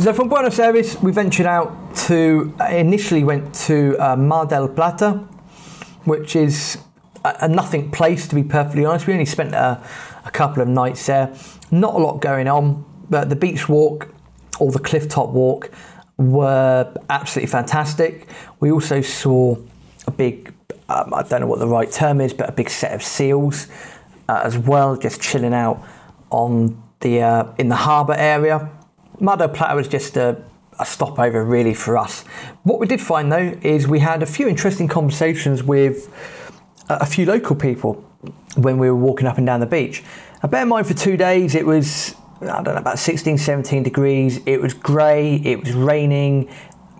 So from Buenos Aires, we ventured out to initially went to uh, Mar del Plata, which is a, a, nothing place to be perfectly honest. We only spent a, a couple of nights there. Not a lot going on, but the beach walk or the cliff top walk were absolutely fantastic. We also saw a big, um, I don't know what the right term is, but a big set of seals uh, as well, just chilling out on the uh, in the harbour area. Mar del Plata was just a, a stopover really for us. What we did find though is we had a few interesting conversations with a few local people when we were walking up and down the beach. Now, bear in mind for two days it was I don't know about 16, 17 degrees. It was grey. It was raining.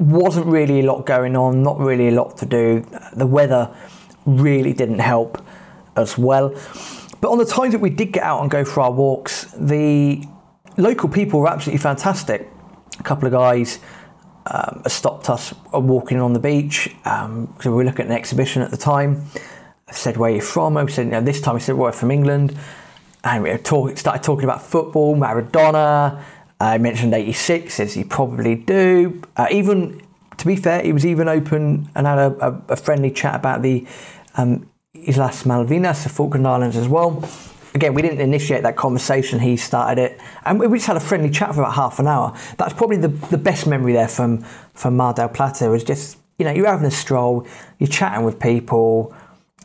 Wasn't really a lot going on. Not really a lot to do. The weather really didn't help as well. But on the times that we did get out and go for our walks, the local people were absolutely fantastic. A couple of guys um, stopped us walking on the beach because um, we were looking at an exhibition at the time. I said, "Where are you from?" I said, know, "This time," I said, "We're from England." And we talk, started talking about football, Maradona. I mentioned '86, as you probably do. Uh, even to be fair, he was even open and had a, a, a friendly chat about the um, Islas Malvinas, the Falkland Islands, as well again, we didn't initiate that conversation. He started it, and we just had a friendly chat for about half an hour. That's probably the, the best memory there from from Mar del Plata. Was just you know you're having a stroll, you're chatting with people,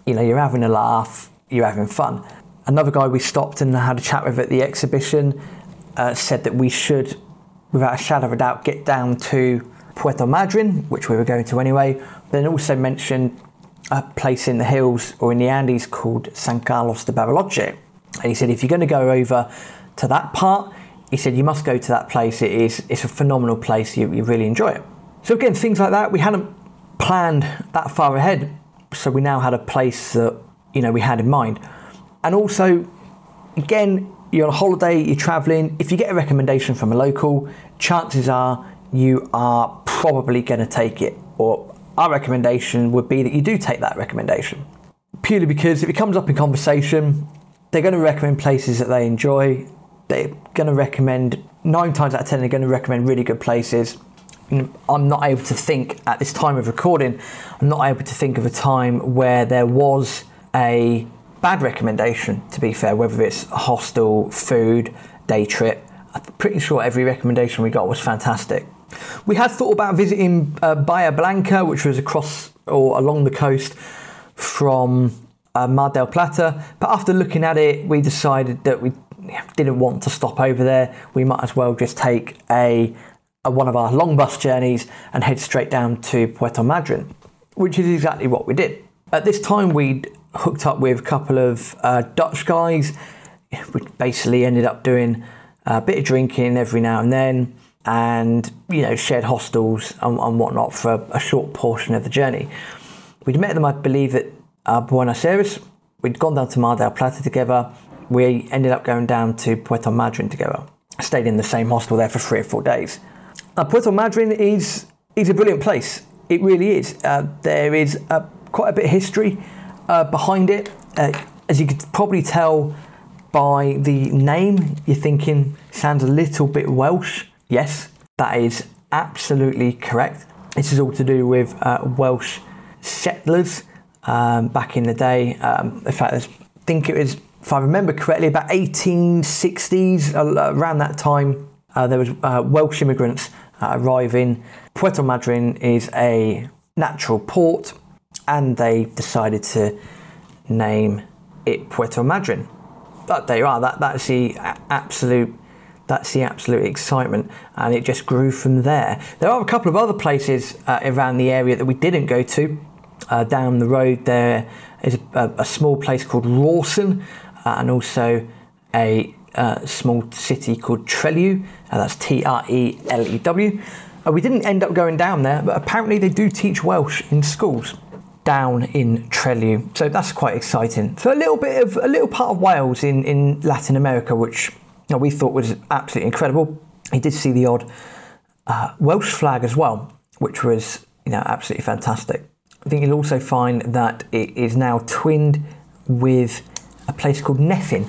you know you're having a laugh, you're having fun. Another guy we stopped and had a chat with at the exhibition uh, said that we should, without a shadow of a doubt, get down to Puerto Madryn, which we were going to anyway. Then also mentioned a place in the hills or in the Andes called San Carlos de Bariloche, and he said, if you're going to go over to that part, he said, you must go to that place. It is, it's a phenomenal place. You, you really enjoy it. So again, things like that, we hadn't planned that far ahead. So we now had a place that, you know, we had in mind. And also, again, you're on a holiday, you're traveling. If you get a recommendation from a local, chances are you are probably going to take it. Or our recommendation would be that you do take that recommendation. Purely because if it comes up in conversation, they're going to recommend places that they enjoy. They're going to recommend, nine times out of ten, they're going to recommend really good places. I'm not able to think at this time of recording, I'm not able to think of a time where there was a bad recommendation, to be fair, whether it's a hostel, food, day trip. I'm pretty sure every recommendation we got was fantastic. We had thought about visiting uh, Bahia Blanca, which was across or along the coast from uh, Mar del Plata. But after looking at it, we decided that we didn't want to stop over there. We might as well just take a, a one of our long bus journeys and head straight down to Puerto Madryn, which is exactly what we did. At this time, we'd hooked up with a couple of uh, Dutch guys. We basically ended up doing a bit of drinking every now and then, and you know shared hostels and, and whatnot for a, short portion of the journey. We'd met them, I believe, at uh, Buenos Aires. We'd gone down to Mar del Plata together. We ended up going down to Puerto Madryn together. Stayed in the same hostel there for three or four days. Now, Puerto Madryn is is a brilliant place. It really is. Uh, there is a, quite a bit of history uh, behind it. Uh, as you could probably tell by the name, you're thinking sounds a little bit Welsh. Yes, that is absolutely correct. This is all to do with uh, Welsh settlers um, back in the day. Um, in fact, I think it was, if I remember correctly, about 1860s, uh, around that time, uh, there was uh, Welsh immigrants uh, arriving. Puerto Madryn is a natural port, and they decided to name it Puerto Madryn. But there you are. That that's the absolute that's the absolute excitement, and it just grew from there. There are a couple of other places uh, around the area that we didn't go to. Uh, down the road there is a, a small place called Rawson uh, and also a uh, small city called Trelew. Uh, that's T R E L E W. Uh, we didn't end up going down there, but apparently they do teach Welsh in schools down in Trelew. So that's quite exciting. So a little bit of a little part of Wales in, in Latin America, which you know, we thought was absolutely incredible. He did see the odd uh, Welsh flag as well, which was you know absolutely fantastic. I think you'll also find that it is now twinned with a place called Nefyn,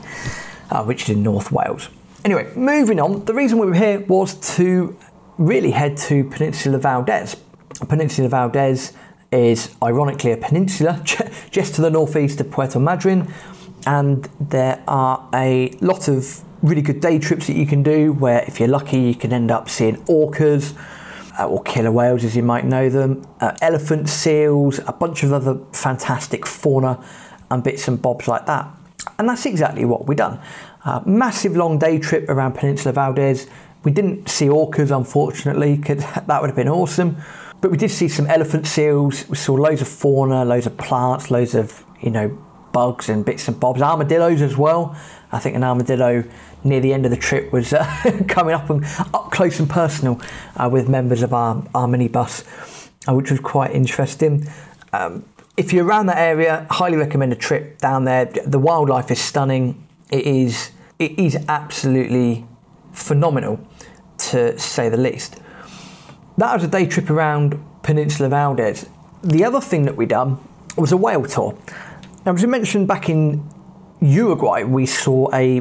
uh, which is in North Wales. Anyway, moving on. The reason we were here was to really head to Peninsula Valdes. Peninsula Valdes is ironically a peninsula just to the northeast of Puerto Madryn, and there are a lot of really good day trips that you can do where, if you're lucky, you can end up seeing orcas. Uh, or killer whales, as you might know them, uh, elephant seals, a bunch of other fantastic fauna and bits and bobs like that. And that's exactly what we done. Uh, massive long day trip around Peninsula Valdes. We didn't see orcas, unfortunately, because that would have been awesome. But we did see some elephant seals. We saw loads of fauna, loads of plants, loads of you know bugs and bits and bobs. Armadillos as well. I think an armadillo near the end of the trip was uh, coming up and up close and personal uh, with members of our, our minibus, uh, which was quite interesting. Um, if you're around that area, highly recommend a trip down there. The wildlife is stunning. It is it is absolutely phenomenal, to say the least. That was a day trip around Peninsula Valdes. The other thing that we done was a whale tour. Now, as I mentioned back in Uruguay, we saw a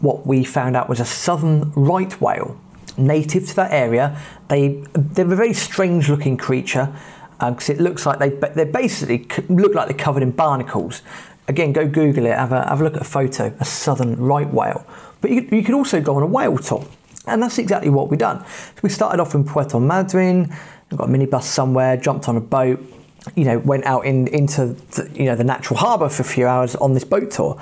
what we found out was a southern right whale, native to that area. They they're a very strange looking creature because um, it looks like they they basically look like they're covered in barnacles. Again, go Google it. Have a have a look at a photo. A southern right whale. But you, you could also go on a whale tour. And that's exactly what we've done. So we started off in Puerto Madryn, got a minibus somewhere, jumped on a boat, you know, went out in, into the, you know the natural harbour for a few hours on this boat tour.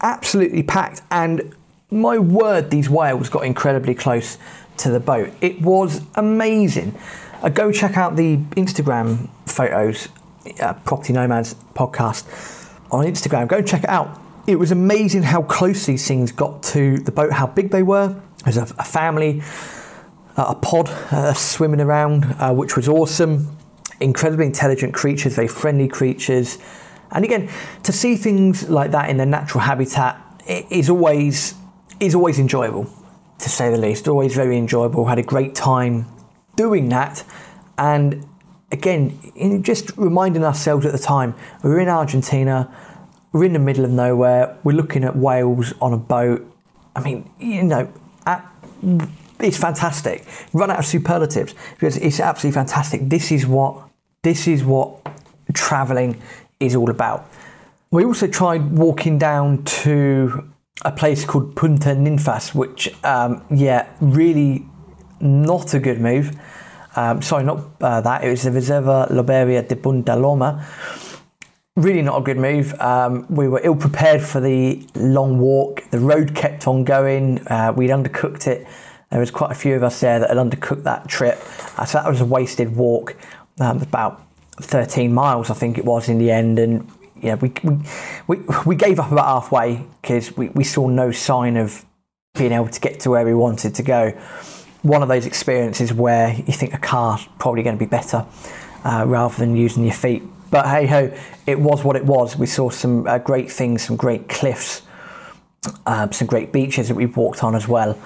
Absolutely packed, and my word, these whales got incredibly close to the boat. It was amazing. Uh, go check out the Instagram photos, uh, Property Nomads podcast on Instagram. Go check it out. It was amazing how close these things got to the boat, how big they were. There's a, a family, uh, a pod uh, swimming around, uh, which was awesome. Incredibly intelligent creatures, very friendly creatures. And again, to see things like that in their natural habitat is always is always enjoyable, to say the least. Always very enjoyable. Had a great time doing that, and again, just reminding ourselves at the time we were in Argentina, we're in the middle of nowhere, we're looking at whales on a boat. I mean, you know, at, it's fantastic. Run out of superlatives because it's absolutely fantastic. This is what this is what traveling is all about. We also tried walking down to a place called Punta Ninfas, which, um, yeah, really not a good move. Um, sorry, not uh, that. It was the Reserva Loberia de Punta Loma. Really not a good move. Um, we were ill prepared for the long walk. The road kept on going. Uh, we'd undercooked it. There was quite a few of us there that had undercooked that trip. Uh, so that was a wasted walk. Um, about 13 miles, I think it was in the end. And yeah, we, we, we, gave up about halfway because we, we saw no sign of being able to get to where we wanted to go. One of those experiences where you think a car's probably going to be better uh, rather than using your feet but hey ho, it was what it was. We saw some uh, great things, some great cliffs, uh, some great beaches that we walked on as well.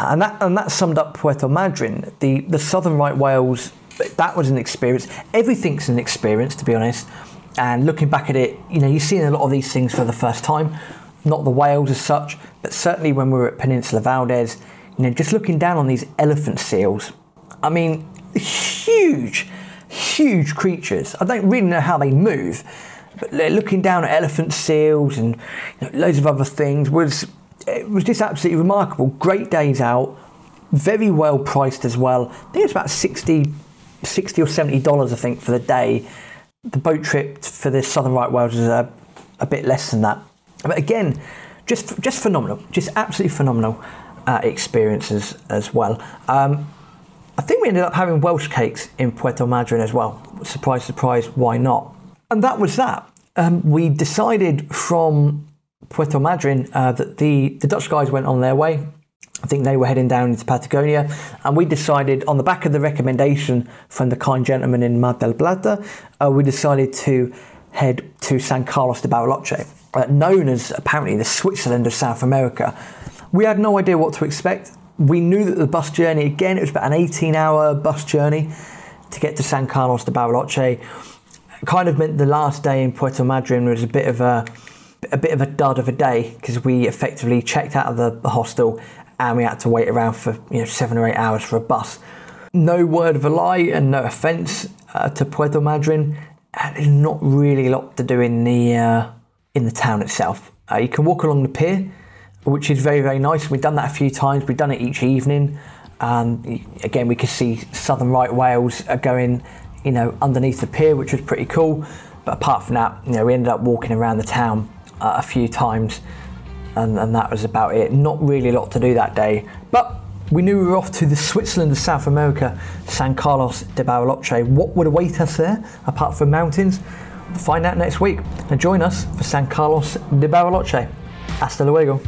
And that, and that summed up Puerto Madryn. The, the southern right that was an experience. Everything's an experience, to be honest. And looking back at it, you know, you're seeing a lot of these things for the first time. Not the whales as such, but certainly when we were at Peninsula Valdes, you know, just looking down on these elephant seals. I mean, huge huge creatures. I don't really know how they move, but looking down at elephant seals and you know, loads of other things was it was just absolutely remarkable. Great days out, very well priced as well. I think it's about 60, 60 or seventy dollars, I think, for the day. The boat trip for the Southern Right Whales is a, a bit less than that. But again, just just phenomenal, just absolutely phenomenal uh, experiences as well. Um, I think we ended up having Welsh cakes in Puerto Madryn as well. Surprise, surprise, why not? And that was that. Um, we decided from Puerto Madryn uh, that the, the Dutch guys went on their way. I think they were heading down into Patagonia, and we decided, on the back of the recommendation from the kind gentleman in Mar del Plata, uh, we decided to head to San Carlos de Bariloche, uh, known as apparently the Switzerland of South America. We had no idea what to expect we knew that the bus journey, again, it was about an 18 hour bus journey to get to San Carlos de Bariloche. Kind of meant the last day in Puerto Madryn was a bit of a a bit of a dud of a day because we effectively checked out of the, the hostel and we had to wait around for you know seven or eight hours for a bus. No word of a lie, and no offence uh, to Puerto Madryn, uh, there's not really a lot to do in the uh, in the town itself. Uh, you can walk along the pier, which is very very nice. We've done that a few times. We've done it each evening. Um, again, we could see southern right whales going, you know, underneath the pier, which was pretty cool. But apart from that, you know, we ended up walking around the town uh, a few times, and, and that was about it. Not really a lot to do that day, but we knew we were off to the Switzerland of South America, San Carlos de Bariloche. What would await us there, apart from mountains? Find out next week. And join us for San Carlos de Bariloche. Hasta luego.